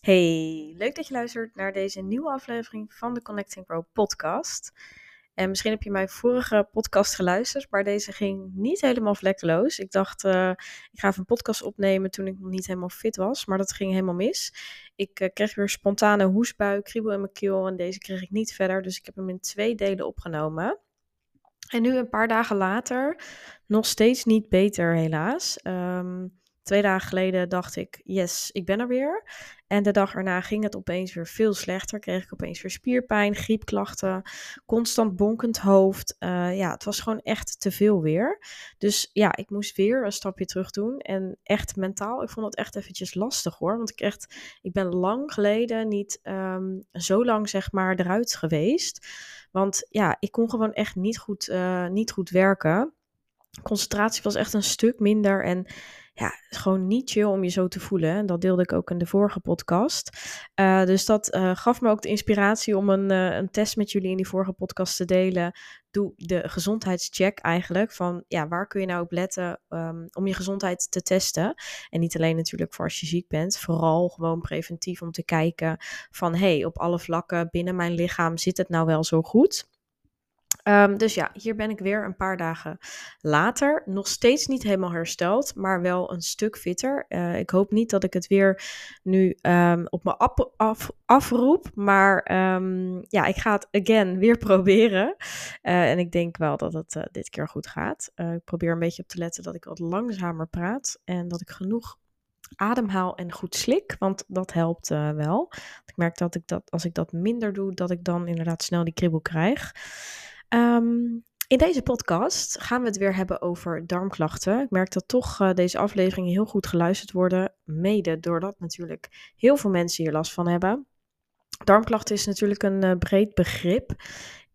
Hey, leuk dat je luistert naar deze nieuwe aflevering van de Connecting Pro podcast. En misschien heb je mijn vorige podcast geluisterd, maar deze ging niet helemaal vlekkeloos. Ik dacht, uh, ik ga even een podcast opnemen toen ik nog niet helemaal fit was, maar dat ging helemaal mis. Ik uh, kreeg weer spontane hoesbui, kriebel in mijn keel en deze kreeg ik niet verder, dus ik heb hem in twee delen opgenomen. En nu een paar dagen later, nog steeds niet beter helaas. Um, Twee dagen geleden dacht ik, yes, ik ben er weer. En de dag erna ging het opeens weer veel slechter. Kreeg ik opeens weer spierpijn, griepklachten, constant bonkend hoofd. Uh, ja, het was gewoon echt te veel weer. Dus ja, ik moest weer een stapje terug doen. En echt mentaal, ik vond het echt eventjes lastig hoor. Want ik echt, ik ben lang geleden niet um, zo lang zeg maar eruit geweest. Want ja, ik kon gewoon echt niet goed, uh, niet goed werken. Concentratie was echt een stuk minder en ja, gewoon niet chill om je zo te voelen. En dat deelde ik ook in de vorige podcast. Uh, dus dat uh, gaf me ook de inspiratie om een, uh, een test met jullie in die vorige podcast te delen. Doe de gezondheidscheck eigenlijk. Van ja, waar kun je nou op letten um, om je gezondheid te testen? En niet alleen natuurlijk voor als je ziek bent. Vooral gewoon preventief om te kijken van hey, op alle vlakken binnen mijn lichaam zit het nou wel zo goed? Um, dus ja, hier ben ik weer een paar dagen later. Nog steeds niet helemaal hersteld, maar wel een stuk fitter. Uh, ik hoop niet dat ik het weer nu um, op af, afroep. Maar um, ja, ik ga het again weer proberen. Uh, en ik denk wel dat het uh, dit keer goed gaat. ik probeer een beetje op te letten dat ik wat langzamer praat. En dat ik genoeg ademhaal en goed slik, want dat helpt wel. Ik merk dat ik dat als ik dat minder doe, dat ik dan inderdaad snel die kribbel krijg. Um, in deze podcast gaan we het weer hebben over darmklachten. Ik merk dat toch uh, deze afleveringen heel goed geluisterd worden, mede doordat natuurlijk heel veel mensen hier last van hebben. Darmklachten is natuurlijk een uh, breed begrip.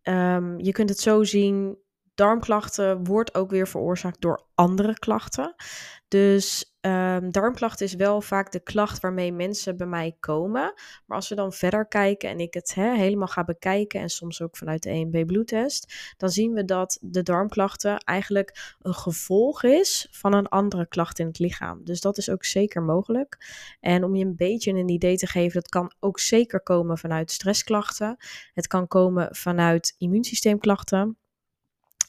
Um, je kunt het zo zien, darmklachten wordt ook weer veroorzaakt door andere klachten. Dus um, darmklachten is wel vaak de klacht waarmee mensen bij mij komen. Maar als we dan verder kijken en ik het helemaal ga bekijken en soms ook vanuit de EMB bloedtest, dan zien we dat de darmklachten eigenlijk een gevolg is van een andere klacht in het lichaam. Dus dat is ook zeker mogelijk. En om je een beetje een idee te geven, dat kan ook zeker komen vanuit stressklachten. Het kan komen vanuit immuunsysteemklachten.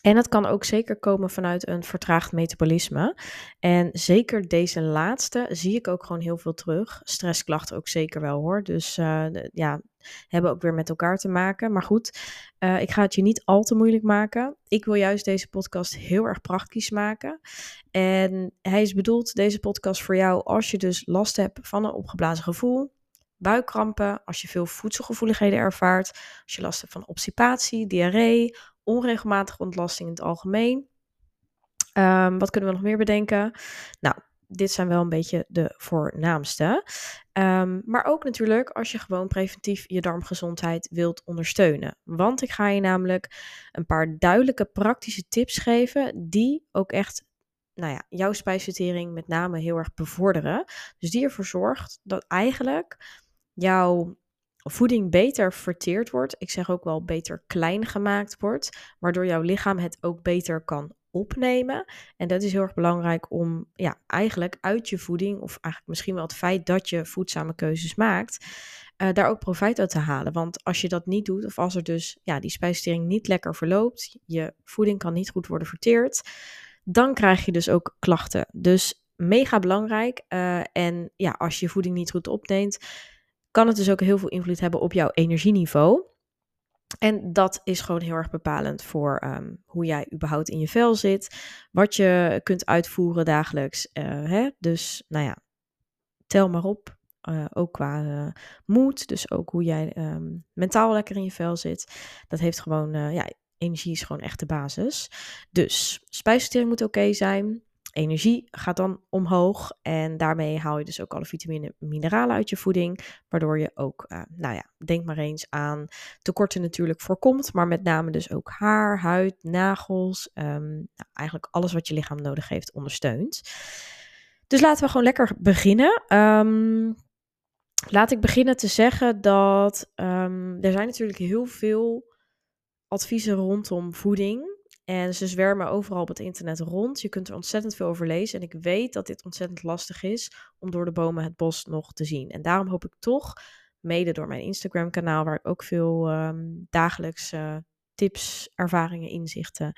En het kan ook zeker komen vanuit een vertraagd metabolisme. En zeker deze laatste zie ik ook gewoon heel veel terug. Stressklachten ook zeker wel hoor. Dus uh, ja, hebben ook weer met elkaar te maken. Maar goed, uh, ik ga het je niet al te moeilijk maken. Ik wil juist deze podcast heel erg praktisch maken. En hij is bedoeld, deze podcast, voor jou als je dus last hebt van een opgeblazen gevoel buikkrampen, als je veel voedselgevoeligheden ervaart, als je last hebt van obstipatie, diarree, onregelmatige ontlasting in het algemeen. Um, wat kunnen we nog meer bedenken? Nou, dit zijn wel een beetje de voornaamste. Um, maar ook natuurlijk als je gewoon preventief je darmgezondheid wilt ondersteunen. Want ik ga je namelijk een paar duidelijke praktische tips geven die ook echt nou ja, jouw spijsvertering met name heel erg bevorderen. Dus die ervoor zorgt dat eigenlijk jouw voeding beter verteerd wordt. Ik zeg ook wel beter klein gemaakt wordt, waardoor jouw lichaam het ook beter kan opnemen. En dat is heel erg belangrijk om ja, eigenlijk uit je voeding, of eigenlijk misschien wel het feit dat je voedzame keuzes maakt, uh, daar ook profijt uit te halen. Want als je dat niet doet, of als er dus ja, die spijsvertering niet lekker verloopt, je voeding kan niet goed worden verteerd, dan krijg je dus ook klachten. Dus mega belangrijk. Uh, en ja, als je voeding niet goed opneemt, kan het dus ook heel veel invloed hebben op jouw energieniveau. En dat is gewoon heel erg bepalend voor um, hoe jij überhaupt in je vel zit, wat je kunt uitvoeren dagelijks. Uh, hè? Dus nou ja, tel maar op. Uh, ook qua uh, moed, dus ook hoe jij um, mentaal lekker in je vel zit. Dat heeft gewoon, ja, energie is gewoon echt de basis. Dus spijsvertering moet oké zijn energie gaat dan omhoog. En daarmee haal je dus ook alle vitamine en mineralen uit je voeding. Waardoor je ook, uh, nou ja, denk maar eens aan tekorten natuurlijk voorkomt. Maar met name dus ook haar, huid, nagels. Um, nou, eigenlijk alles wat je lichaam nodig heeft ondersteunt. Dus laten we gewoon lekker beginnen. Um, laat ik beginnen te zeggen dat um, er zijn natuurlijk heel veel adviezen rondom voeding En ze zwermen overal op het internet rond. Je kunt er ontzettend veel over lezen. En ik weet dat dit ontzettend lastig is om door de bomen het bos nog te zien. En daarom hoop ik toch, mede door mijn Instagram kanaal, waar ik ook veel um, dagelijks tips, ervaringen, inzichten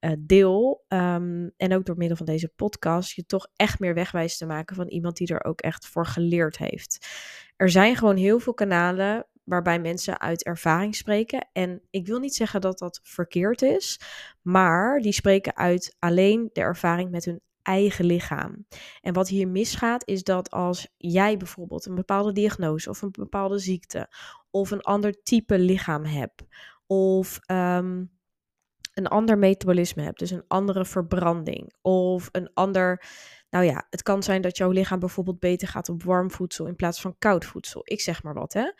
uh, deel. Um, en ook door middel van deze podcast je toch echt meer wegwijs te maken van iemand die er ook echt voor geleerd heeft. Er zijn gewoon heel veel kanalen waarbij mensen uit ervaring spreken. En ik wil niet zeggen dat dat verkeerd is, maar die spreken uit alleen de ervaring met hun eigen lichaam. En wat hier misgaat is dat als jij bijvoorbeeld een bepaalde diagnose of een bepaalde ziekte of een ander type lichaam hebt of um, een ander metabolisme hebt, dus een andere verbranding of een ander. Nou ja, het kan zijn dat jouw lichaam bijvoorbeeld beter gaat op warm voedsel in plaats van koud voedsel. Ik zeg maar wat, hè.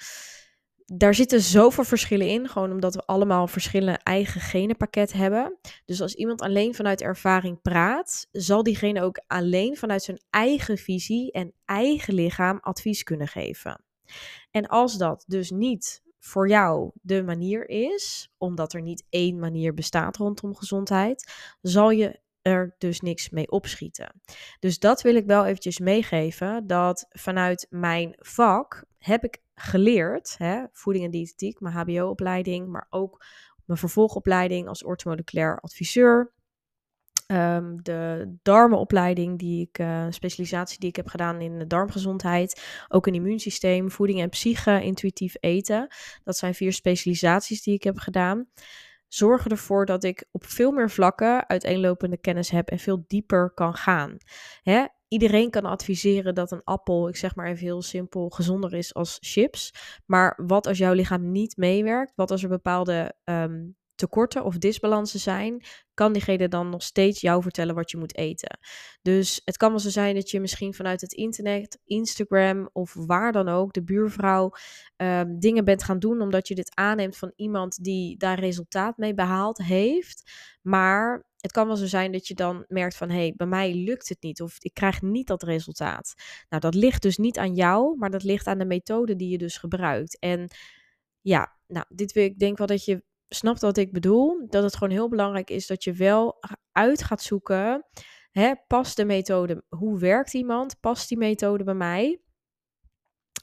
Daar zitten zoveel verschillen in, gewoon omdat we allemaal verschillende eigen genenpakket hebben. Dus als iemand alleen vanuit ervaring praat, zal diegene ook alleen vanuit zijn eigen visie en eigen lichaam advies kunnen geven. En als dat dus niet voor jou de manier is, omdat er niet één manier bestaat rondom gezondheid, zal je er dus niks mee opschieten. Dus dat wil ik wel eventjes meegeven, dat vanuit mijn vak heb ik geleerd, hè, voeding en diëtetiek, mijn hbo-opleiding, maar ook mijn vervolgopleiding als orthomoleculair adviseur, Um, de darmenopleiding, die ik, uh, specialisatie die ik heb gedaan in de darmgezondheid. Ook een immuunsysteem, voeding en psyche, intuïtief eten. Dat zijn vier specialisaties die ik heb gedaan. Zorgen ervoor dat ik op veel meer vlakken uiteenlopende kennis heb en veel dieper kan gaan. Hè? Iedereen kan adviseren dat een appel, ik zeg maar even heel simpel, gezonder is als chips. Maar wat als jouw lichaam niet meewerkt? Wat als er bepaalde um, tekorten of disbalansen zijn, kan diegene dan nog steeds jou vertellen wat je moet eten. Dus het kan wel zo zijn dat je misschien vanuit het internet, Instagram of waar dan ook, de buurvrouw, um, dingen bent gaan doen omdat je dit aanneemt van iemand die daar resultaat mee behaald heeft. Maar het kan wel zo zijn dat je dan merkt van hé, hey, bij mij lukt het niet of ik krijg niet dat resultaat. Nou, dat ligt dus niet aan jou, maar dat ligt aan de methode die je dus gebruikt. En ja, nou, dit wil ik denk wel dat je snapt wat ik bedoel. Dat het gewoon heel belangrijk is dat je wel uit gaat zoeken. Hè, past de methode? Hoe werkt iemand? Past die methode bij mij?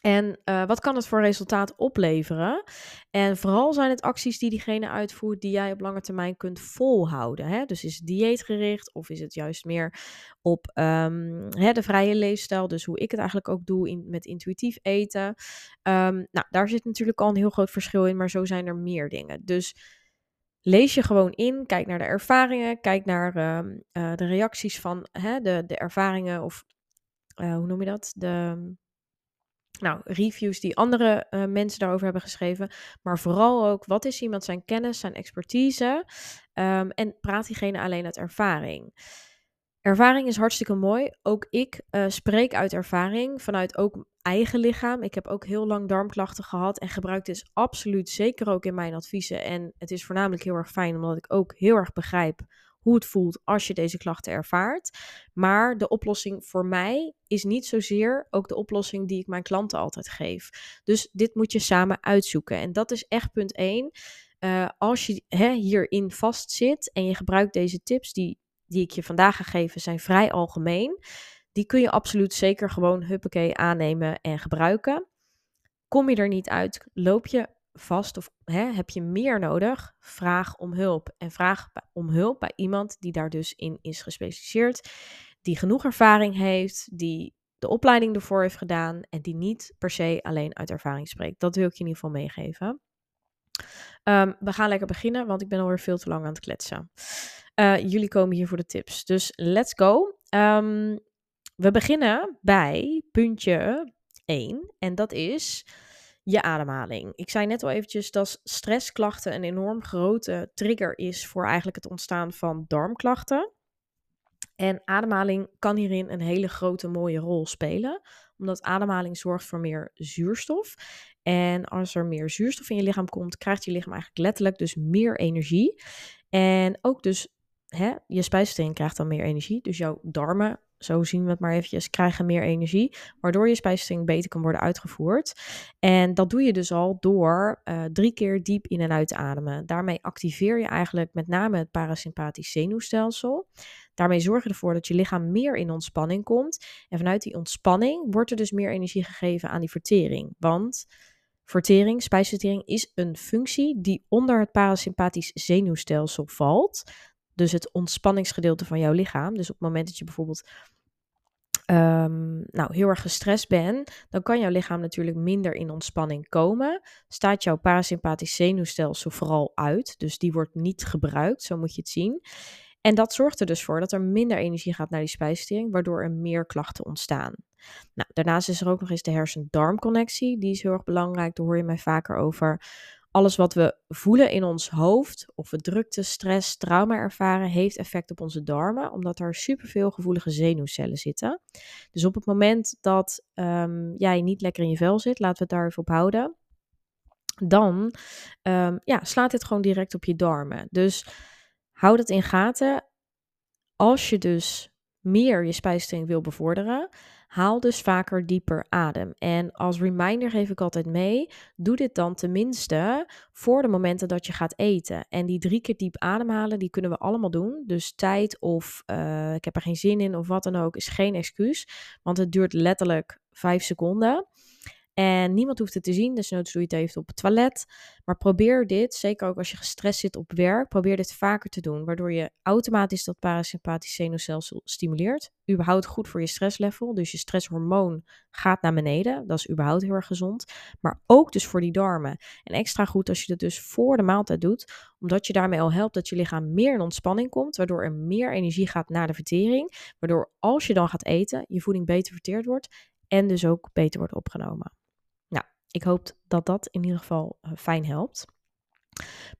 En uh, wat kan het voor resultaat opleveren? En vooral zijn het acties die diegene uitvoert die jij op lange termijn kunt volhouden. Hè? Dus is het dieetgericht of is het juist meer op um, hè, de vrije leefstijl? Dus hoe ik het eigenlijk ook doe in, met intuïtief eten. Um, nou, daar zit natuurlijk al een heel groot verschil in, maar zo zijn er meer dingen. Dus lees je gewoon in, kijk naar de ervaringen, kijk naar um, uh, de reacties van hè, de, de ervaringen of uh, hoe noem je dat? De nou, reviews die andere uh, mensen daarover hebben geschreven. Maar vooral ook, wat is iemand zijn kennis, zijn expertise? Um, en praat diegene alleen uit ervaring? Ervaring is hartstikke mooi. Ook ik uh, spreek uit ervaring vanuit ook eigen lichaam. Ik heb ook heel lang darmklachten gehad en gebruik dit absoluut zeker ook in mijn adviezen. En het is voornamelijk heel erg fijn omdat ik ook heel erg begrijp hoe het voelt als je deze klachten ervaart. Maar de oplossing voor mij is niet zozeer ook de oplossing die ik mijn klanten altijd geef. Dus dit moet je samen uitzoeken. En dat is echt punt 1. Uh, eh, als je hè, hierin vastzit en je gebruikt deze tips die, die ik je vandaag ga geven, zijn vrij algemeen. Die kun je absoluut zeker gewoon huppakee aannemen en gebruiken. Kom je er niet uit, loop je vast of hè, heb je meer nodig, vraag om hulp. En vraag om hulp bij iemand die daar dus in is gespecialiseerd, die genoeg ervaring heeft, die de opleiding ervoor heeft gedaan en die niet per se alleen uit ervaring spreekt. Dat wil ik je in ieder geval meegeven. Um, we gaan lekker beginnen, want ik ben alweer veel te lang aan het kletsen. Uh, jullie komen hier voor de tips, dus let's go. Um, we beginnen bij puntje 1 en dat is je ademhaling. Ik zei net al eventjes dat stressklachten een enorm grote trigger is voor eigenlijk het ontstaan van darmklachten. En ademhaling kan hierin een hele grote mooie rol spelen, omdat ademhaling zorgt voor meer zuurstof. En als er meer zuurstof in je lichaam komt, krijgt je lichaam eigenlijk letterlijk dus meer energie. En ook dus hè, je spijsvertering krijgt dan meer energie, dus jouw darmen zo zien we het maar eventjes, krijgen meer energie, waardoor je spijsvertering beter kan worden uitgevoerd. En dat doe je dus al door uh, drie keer diep in en uit te ademen. Daarmee activeer je eigenlijk met name het parasympathisch zenuwstelsel. Daarmee zorg je ervoor dat je lichaam meer in ontspanning komt. En vanuit die ontspanning wordt er dus meer energie gegeven aan die vertering. Want vertering, spijsvertering, is een functie die onder het parasympathisch zenuwstelsel valt. Dus het ontspanningsgedeelte van jouw lichaam. Dus op het moment dat je bijvoorbeeld um, nou, heel erg gestrest bent, dan kan jouw lichaam natuurlijk minder in ontspanning komen. Staat jouw parasympathisch zenuwstelsel vooral uit. Dus die wordt niet gebruikt, zo moet je het zien. En dat zorgt er dus voor dat er minder energie gaat naar die spijsvertering, waardoor er meer klachten ontstaan. Nou, daarnaast is er ook nog eens de hersen-darmconnectie. Die is heel erg belangrijk, daar hoor je mij vaker over. Alles wat we voelen in ons hoofd, of we drukte, stress, trauma ervaren, heeft effect op onze darmen, omdat er superveel gevoelige zenuwcellen zitten. Dus op het moment dat um, jij niet lekker in je vel zit, laten we het daar even op houden, dan um, ja, slaat dit gewoon direct op je darmen. Dus hou dat in gaten. Als je dus meer je spijsvertering wil bevorderen, haal dus vaker dieper adem. En als reminder geef ik altijd mee, doe dit dan tenminste voor de momenten dat je gaat eten. En die drie keer diep ademhalen, die kunnen we allemaal doen. Dus tijd of uh, ik heb er geen zin in of wat dan ook, is geen excuus. Want het duurt letterlijk vijf seconden. En niemand hoeft het te zien, dus noods doe je het even op het toilet. Maar probeer dit, zeker ook als je gestrest zit op werk, probeer dit vaker te doen. Waardoor je automatisch dat parasympathisch zenuwstelsel stimuleert. Überhaupt goed voor je stresslevel. Dus je stresshormoon gaat naar beneden. Dat is überhaupt heel erg gezond. Maar ook dus voor die darmen. En extra goed als je dat dus voor de maaltijd doet. Omdat je daarmee al helpt dat je lichaam meer in ontspanning komt. Waardoor er meer energie gaat naar de vertering. Waardoor als je dan gaat eten, je voeding beter verteerd wordt. En dus ook beter wordt opgenomen ik hoop dat dat in ieder geval eh, fijn helpt.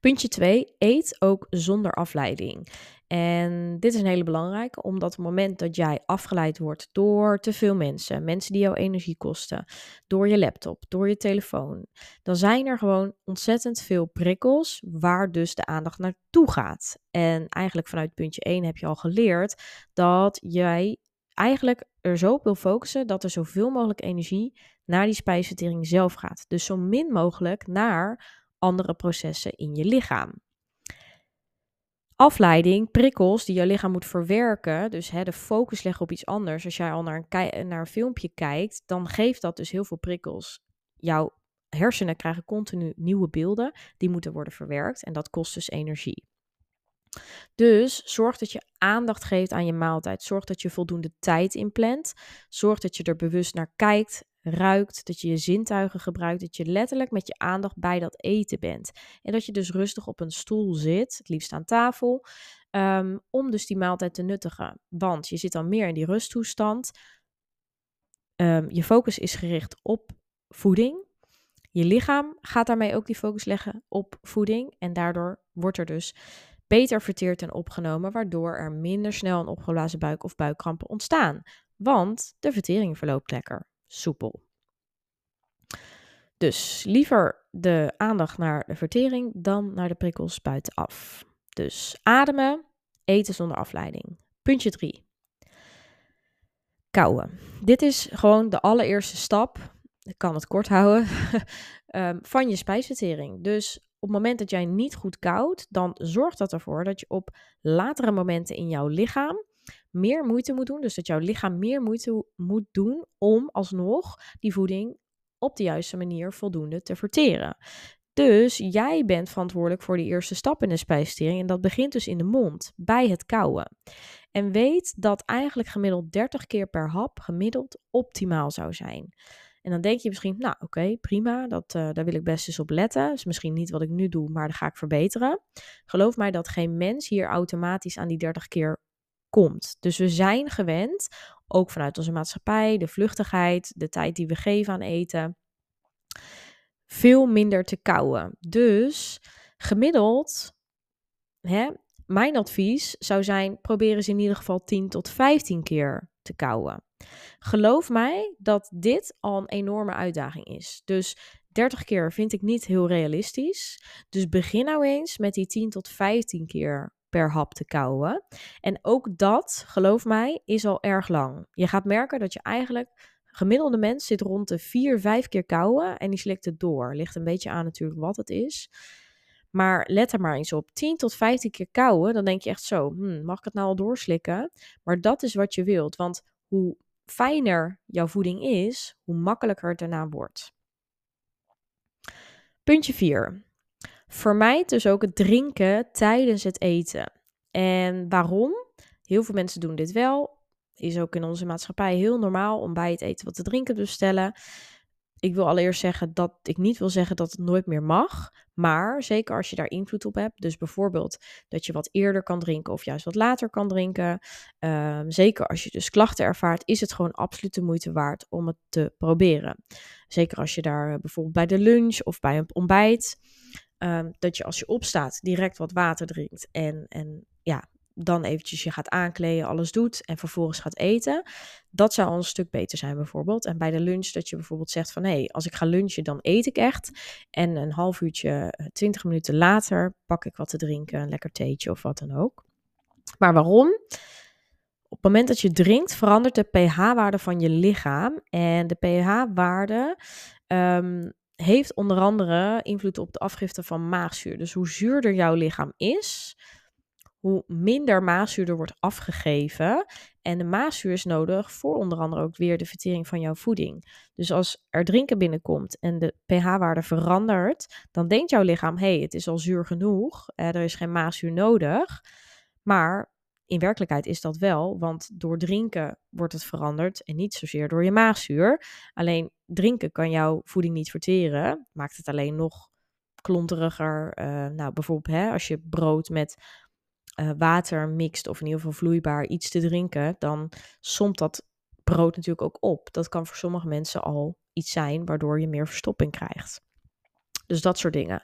Puntje 2. Eet ook zonder afleiding. En dit is een hele belangrijke, omdat op het moment dat jij afgeleid wordt door te veel mensen, mensen die jouw energie kosten, door je laptop, door je telefoon, dan zijn er gewoon ontzettend veel prikkels waar dus de aandacht naartoe gaat. En eigenlijk vanuit puntje 1 heb je al geleerd dat jij eigenlijk er zo op wil focussen dat er zoveel mogelijk energie naar die spijsvertering zelf gaat. Dus zo min mogelijk naar andere processen in je lichaam. Afleiding, prikkels die je lichaam moet verwerken, dus hè, de focus leggen op iets anders. Als jij al naar een, naar een filmpje kijkt, dan geeft dat dus heel veel prikkels. Jouw hersenen krijgen continu nieuwe beelden, die moeten worden verwerkt en dat kost dus energie. Dus zorg dat je aandacht geeft aan je maaltijd. Zorg dat je voldoende tijd inplant. Zorg dat je er bewust naar kijkt, ruikt, dat je je zintuigen gebruikt, dat je letterlijk met je aandacht bij dat eten bent. En dat je dus rustig op een stoel zit, het liefst aan tafel, um, om dus die maaltijd te nuttigen. Want je zit dan meer in die rusttoestand. Um, je focus is gericht op voeding. Je lichaam gaat daarmee ook die focus leggen op voeding. En daardoor wordt er dus beter verteerd en opgenomen, waardoor er minder snel een opgeblazen buik of buikkrampen ontstaan. Want de vertering verloopt lekker, soepel. Dus liever de aandacht naar de vertering dan naar de prikkels buitenaf. Dus ademen, eten zonder afleiding. Puntje 3. Kouwen. Dit is gewoon de allereerste stap. Ik kan het kort houden. um, van je spijsvertering. Dus op het moment dat jij niet goed koudt, dan zorgt dat ervoor dat je op latere momenten in jouw lichaam meer moeite moet doen. Dus dat jouw lichaam meer moeite moet doen om alsnog die voeding op de juiste manier voldoende te verteren. Dus jij bent verantwoordelijk voor de eerste stap in de spijsvertering. En dat begint dus in de mond, bij het kauwen. En weet dat eigenlijk gemiddeld 30 keer per hap gemiddeld optimaal zou zijn. En dan denk je misschien, nou oké, prima, dat, uh, daar wil ik best eens op letten. is misschien niet wat ik nu doe, maar dat ga ik verbeteren. Geloof mij dat geen mens hier automatisch aan die 30 keer komt. Dus we zijn gewend, ook vanuit onze maatschappij, de vluchtigheid, de tijd die we geven aan eten, veel minder te kouwen. Dus gemiddeld, hè, mijn advies zou zijn, probeer eens in ieder geval 10 tot 15 keer te kouwen. Geloof mij dat dit al een enorme uitdaging is. Dus 30 keer vind ik niet heel realistisch. Dus begin nou eens met die 10 tot 15 keer per hap te kauwen. En ook dat, geloof mij, is al erg lang. Je gaat merken dat je eigenlijk gemiddelde mens zit rond de 4, 5 keer kauwen en die slikt het door. Ligt een beetje aan natuurlijk wat het is. Maar let er maar eens op. 10 tot 15 keer kauwen, dan denk je echt zo, hmm, mag ik het nou al doorslikken? Maar dat is wat je wilt, want hoe fijner jouw voeding is, hoe makkelijker het daarna wordt. Puntje 4. Vermijd dus ook het drinken tijdens het eten. En waarom? Heel veel mensen doen dit wel. Is ook in onze maatschappij heel normaal om bij het eten wat te drinken te bestellen ik wil allereerst zeggen dat ik niet wil zeggen dat het nooit meer mag. Maar zeker als je daar invloed op hebt. Dus bijvoorbeeld dat je wat eerder kan drinken of juist wat later kan drinken. Ehm, zeker als je dus klachten ervaart, is het gewoon absoluut de moeite waard om het te proberen. Zeker als je daar eh, bijvoorbeeld bij de lunch of bij een ontbijt. Um, dat je als je opstaat direct wat water drinkt. En, en ja, dan eventjes je gaat aankleden, alles doet en vervolgens gaat eten. Dat zou al een stuk beter zijn bijvoorbeeld. En bij de lunch dat je bijvoorbeeld zegt van hé, hey, als ik ga lunchen dan eet ik echt. En een half uurtje, eh, twintig minuten later pak ik wat te drinken, een lekker theetje of wat dan ook. Maar waarom? Op het moment dat je drinkt verandert de pH-waarde van je lichaam. En de pH-waarde um, heeft onder andere invloed op de afgifte van maagzuur. Dus hoe zuurder jouw lichaam is, hoe minder maagzuur er wordt afgegeven. En de maagzuur is nodig voor onder andere ook weer de vertering van jouw voeding. Dus als er drinken binnenkomt en de pH-waarde verandert, dan denkt jouw lichaam: hé, hey, het is al zuur genoeg, er is geen maagzuur nodig. Maar in werkelijkheid is dat wel, want door drinken wordt het veranderd en niet zozeer door je maagzuur. Alleen drinken kan jouw voeding niet verteren, maakt het alleen nog klonteriger. Uh, nou, bijvoorbeeld hè, als je brood met uh, water mixt, of in ieder geval vloeibaar iets te drinken, dan somt dat brood natuurlijk ook op. Dat kan voor sommige mensen al iets zijn waardoor je meer verstopping krijgt. Dus dat soort dingen.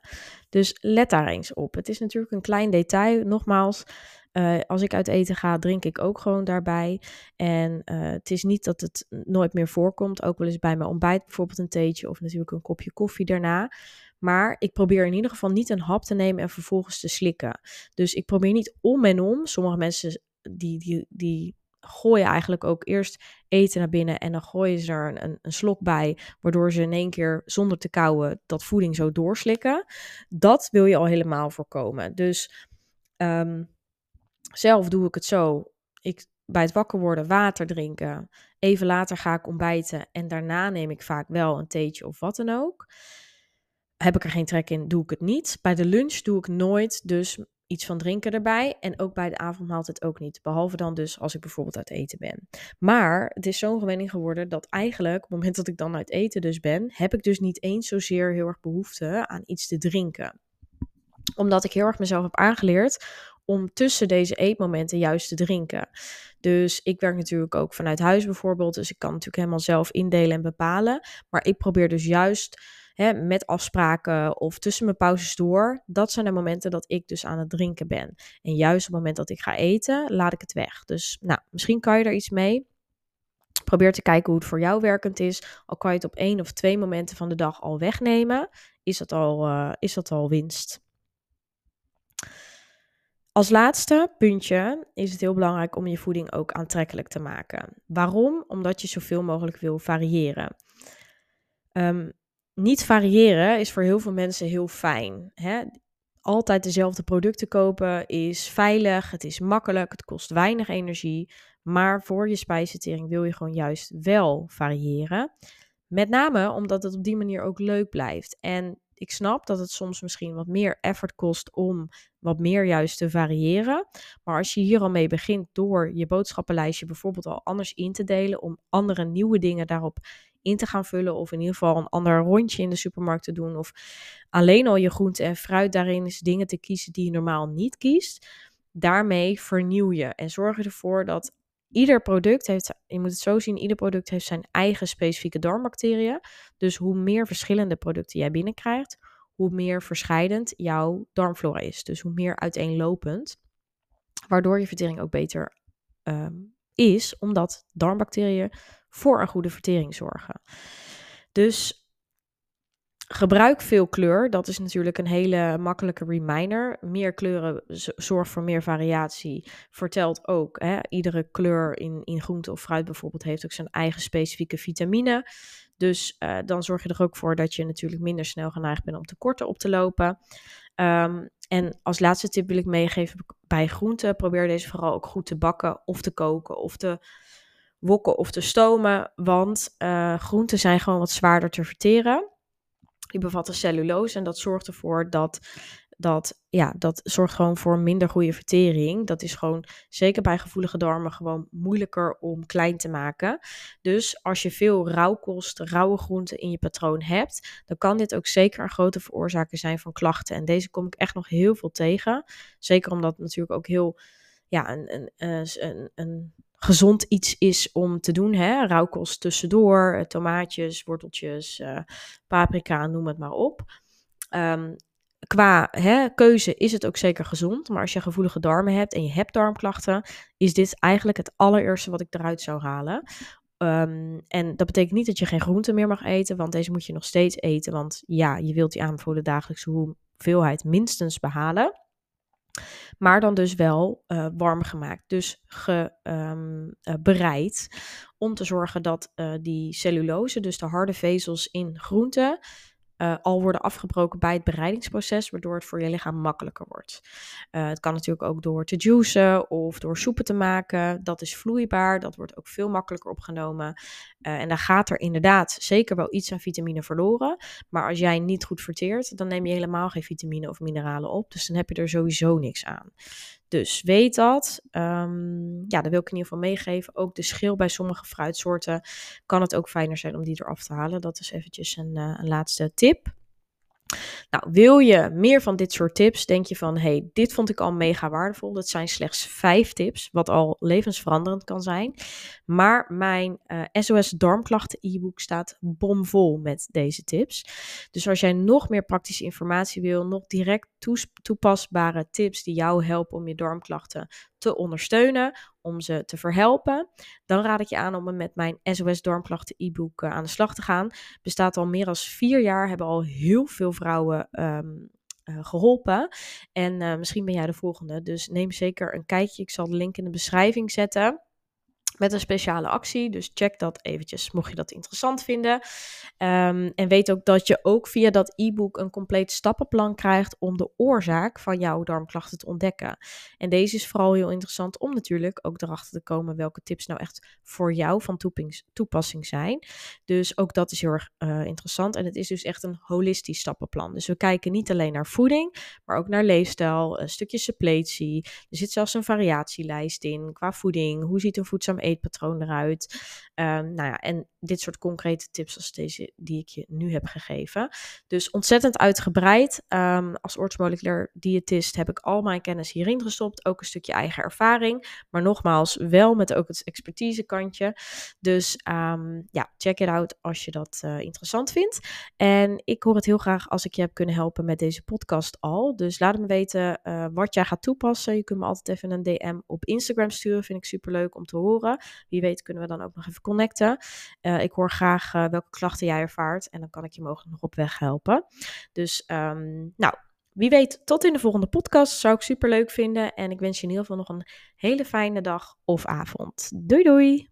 Dus let daar eens op. Het is natuurlijk een klein detail. Nogmaals, uh, als ik uit eten ga, drink ik ook gewoon daarbij. En uh, het is niet dat het nooit meer voorkomt. Ook wel eens bij mijn ontbijt bijvoorbeeld een theetje of natuurlijk een kopje koffie daarna. Maar ik probeer in ieder geval niet een hap te nemen en vervolgens te slikken. Dus ik probeer niet om en om. Sommige mensen die, die, die gooien eigenlijk ook eerst eten naar binnen en dan gooien ze er een, een, slok bij, waardoor ze in één keer zonder te kauwen dat voeding zo doorslikken. Dat wil je al helemaal voorkomen. Dus um, zelf doe ik het zo. Ik bij het wakker worden water drinken. Even later ga ik ontbijten en daarna neem ik vaak wel een theetje of wat dan ook. Heb ik er geen trek in, doe ik het niet. Bij de lunch doe ik nooit dus iets van drinken erbij. En ook bij de avondmaaltijd ook niet. Behalve dan dus als ik bijvoorbeeld uit eten ben. Maar het is zo'n gewenning geworden dat eigenlijk op het moment dat ik dan uit eten dus ben, heb ik dus niet eens zozeer heel erg behoefte aan iets te drinken. Omdat ik heel erg mezelf heb aangeleerd om tussen deze eetmomenten juist te drinken. Dus ik werk natuurlijk ook vanuit huis bijvoorbeeld. Dus ik kan natuurlijk helemaal zelf indelen en bepalen. Maar ik probeer dus juist met afspraken of tussen mijn pauzes door. Dat zijn de momenten dat ik dus aan het drinken ben. En juist op het moment dat ik ga eten, laat ik het weg. Dus nou, misschien kan je er iets mee. Probeer te kijken hoe het voor jou werkend is. Al kan je het op één of twee momenten van de dag al wegnemen, is dat al, uh, is dat al winst. Als laatste puntje is het heel belangrijk om je voeding ook aantrekkelijk te maken. Waarom? Omdat je zoveel mogelijk wil variëren. Um, niet variëren is voor heel veel mensen heel fijn. Hè? Altijd dezelfde producten kopen is veilig, het is makkelijk, het kost weinig energie. Maar voor je spijsvertering wil je gewoon juist wel variëren. Met name omdat het op die manier ook leuk blijft. En ik snap dat het soms misschien wat meer effort kost om wat meer juist te variëren. Maar als je hier al mee begint door je boodschappenlijstje bijvoorbeeld al anders in te delen, om andere nieuwe dingen daarop in te gaan vullen. Of in ieder geval een ander rondje in de supermarkt te doen. Of alleen al je groente en fruit daarin is dingen te kiezen die je normaal niet kiest. Daarmee vernieuw je en zorg je ervoor dat ieder product heeft, je moet het zo zien, ieder product heeft zijn eigen specifieke darmbacteriën. Dus hoe meer verschillende producten jij binnenkrijgt, hoe meer verscheidend jouw darmflora is. Dus hoe meer uiteenlopend, waardoor je vertering ook beter ehm, is, omdat darmbacteriën voor een goede vertering zorgen. Dus Gebruik veel kleur. Dat is natuurlijk een hele makkelijke reminder. Meer kleuren zorgt voor meer variatie. Vertelt ook, hè, iedere kleur in, in groente of fruit bijvoorbeeld heeft ook zijn eigen specifieke vitamine. Dus uh, dan zorg je er ook voor dat je natuurlijk minder snel geneigd bent om tekorten op te lopen. Um, en als laatste tip wil ik meegeven bij groenten. Probeer deze vooral ook goed te bakken of te koken of te wokken of te stomen. Want uh, groenten zijn gewoon wat zwaarder te verteren. Die bevatten cellulose en dat zorgt ervoor dat dat, ja, dat zorgt gewoon voor minder goede vertering. Dat is gewoon, zeker bij gevoelige darmen, gewoon moeilijker om klein te maken. Dus als je veel rauwkost, rauwe groenten in je patroon hebt, dan kan dit ook zeker een grote veroorzaker zijn van klachten. En deze kom ik echt nog heel veel tegen. Zeker omdat het natuurlijk ook heel, ja, een, een, een, een gezond iets is om te doen. Hè? Rauwkost tussendoor, eh, tomaatjes, worteltjes, uh, paprika, noem het maar op. Um, qua hè, keuze is het ook zeker gezond. Maar als je gevoelige darmen hebt en je hebt darmklachten, is dit eigenlijk het allereerste wat ik eruit zou halen. Um, en dat betekent niet dat je geen groenten meer mag eten, want deze moet je nog steeds eten. Want ja, je wilt die aanbevolen dagelijkse hoeveelheid minstens behalen. Maar dan dus wel uh, warm gemaakt. Dus ge, um, uh, bereid om te zorgen dat uh, die cellulose, dus de harde vezels in groenten, uh, al worden afgebroken bij het bereidingsproces, waardoor het voor je lichaam makkelijker wordt. Uh, het kan natuurlijk ook door te juicen of door soepen te maken. Dat is vloeibaar, dat wordt ook veel makkelijker opgenomen. Uh, en dan gaat er inderdaad zeker wel iets aan vitamine verloren. Maar als jij niet goed verteert, dan neem je helemaal geen vitamine of mineralen op. Dus dan heb je er sowieso niks aan. Dus weet dat. Um, ja, dat wil ik in ieder geval meegeven. Ook de schil bij sommige fruitsoorten kan het ook fijner zijn om die eraf te halen. Dat is eventjes een, uh, een laatste tip. Nou, wil je meer van dit soort tips? Denk je van, hey, dit vond ik al mega waardevol. Dat zijn slechts vijf tips, wat al levensveranderend kan zijn. Maar mijn eh, SOS darmklachten e-book staat bomvol met deze tips. Dus als jij nog meer praktische informatie wil, nog direct toepasbare tips die jou helpen om je darmklachten te ondersteunen, om ze te verhelpen, dan raad ik je aan om met mijn SOS Darmklachten e-book uh, aan de slag te gaan. Bestaat al meer dan vier jaar, hebben al heel veel vrouwen um, uh, geholpen. En uh, misschien ben jij de volgende. Dus neem zeker een kijkje. Ik zal de link in de beschrijving zetten met een speciale actie. Dus check dat eventjes, mocht je dat interessant vinden. Um, en weet ook dat je ook via dat e-book een compleet stappenplan krijgt om de oorzaak van jouw darmklachten te ontdekken. En deze is vooral heel interessant om natuurlijk ook erachter te komen welke tips nou echt voor jou van toepassing zijn. Dus ook dat is heel erg uh, interessant. En het is dus echt een holistisch stappenplan. Dus we kijken niet alleen naar voeding, maar ook naar leefstijl, een stukje suppletie. Er zit zelfs een variatielijst in qua voeding. Hoe ziet een voedzaam eetpatroon eruit? Um, nou ja, en dit soort concrete tips als deze die ik je nu heb gegeven. Dus ontzettend uitgebreid. Um, als orthomoleculair diëtist heb ik al mijn kennis hierin gestopt. Ook een stukje eigen ervaring. Maar nogmaals, wel met ook het expertise kantje. Dus um, ja, check it out als je dat uh, interessant vindt. En ik hoor het heel graag als ik je heb kunnen helpen met deze podcast al. Dus laat me weten uh, wat jij gaat toepassen. Je kunt me altijd even een DM op Instagram sturen. Vind ik super leuk om te horen. Wie weet kunnen we dan ook nog even connecten. Uh, ik hoor graag uh, welke klachten jij ervaart en dan kan ik je mogelijk nog op weg helpen. Dus um, nou, wie weet, tot in de volgende podcast. Zou ik super leuk vinden. En ik wens je in ieder geval nog een hele fijne dag of avond. Doei doei!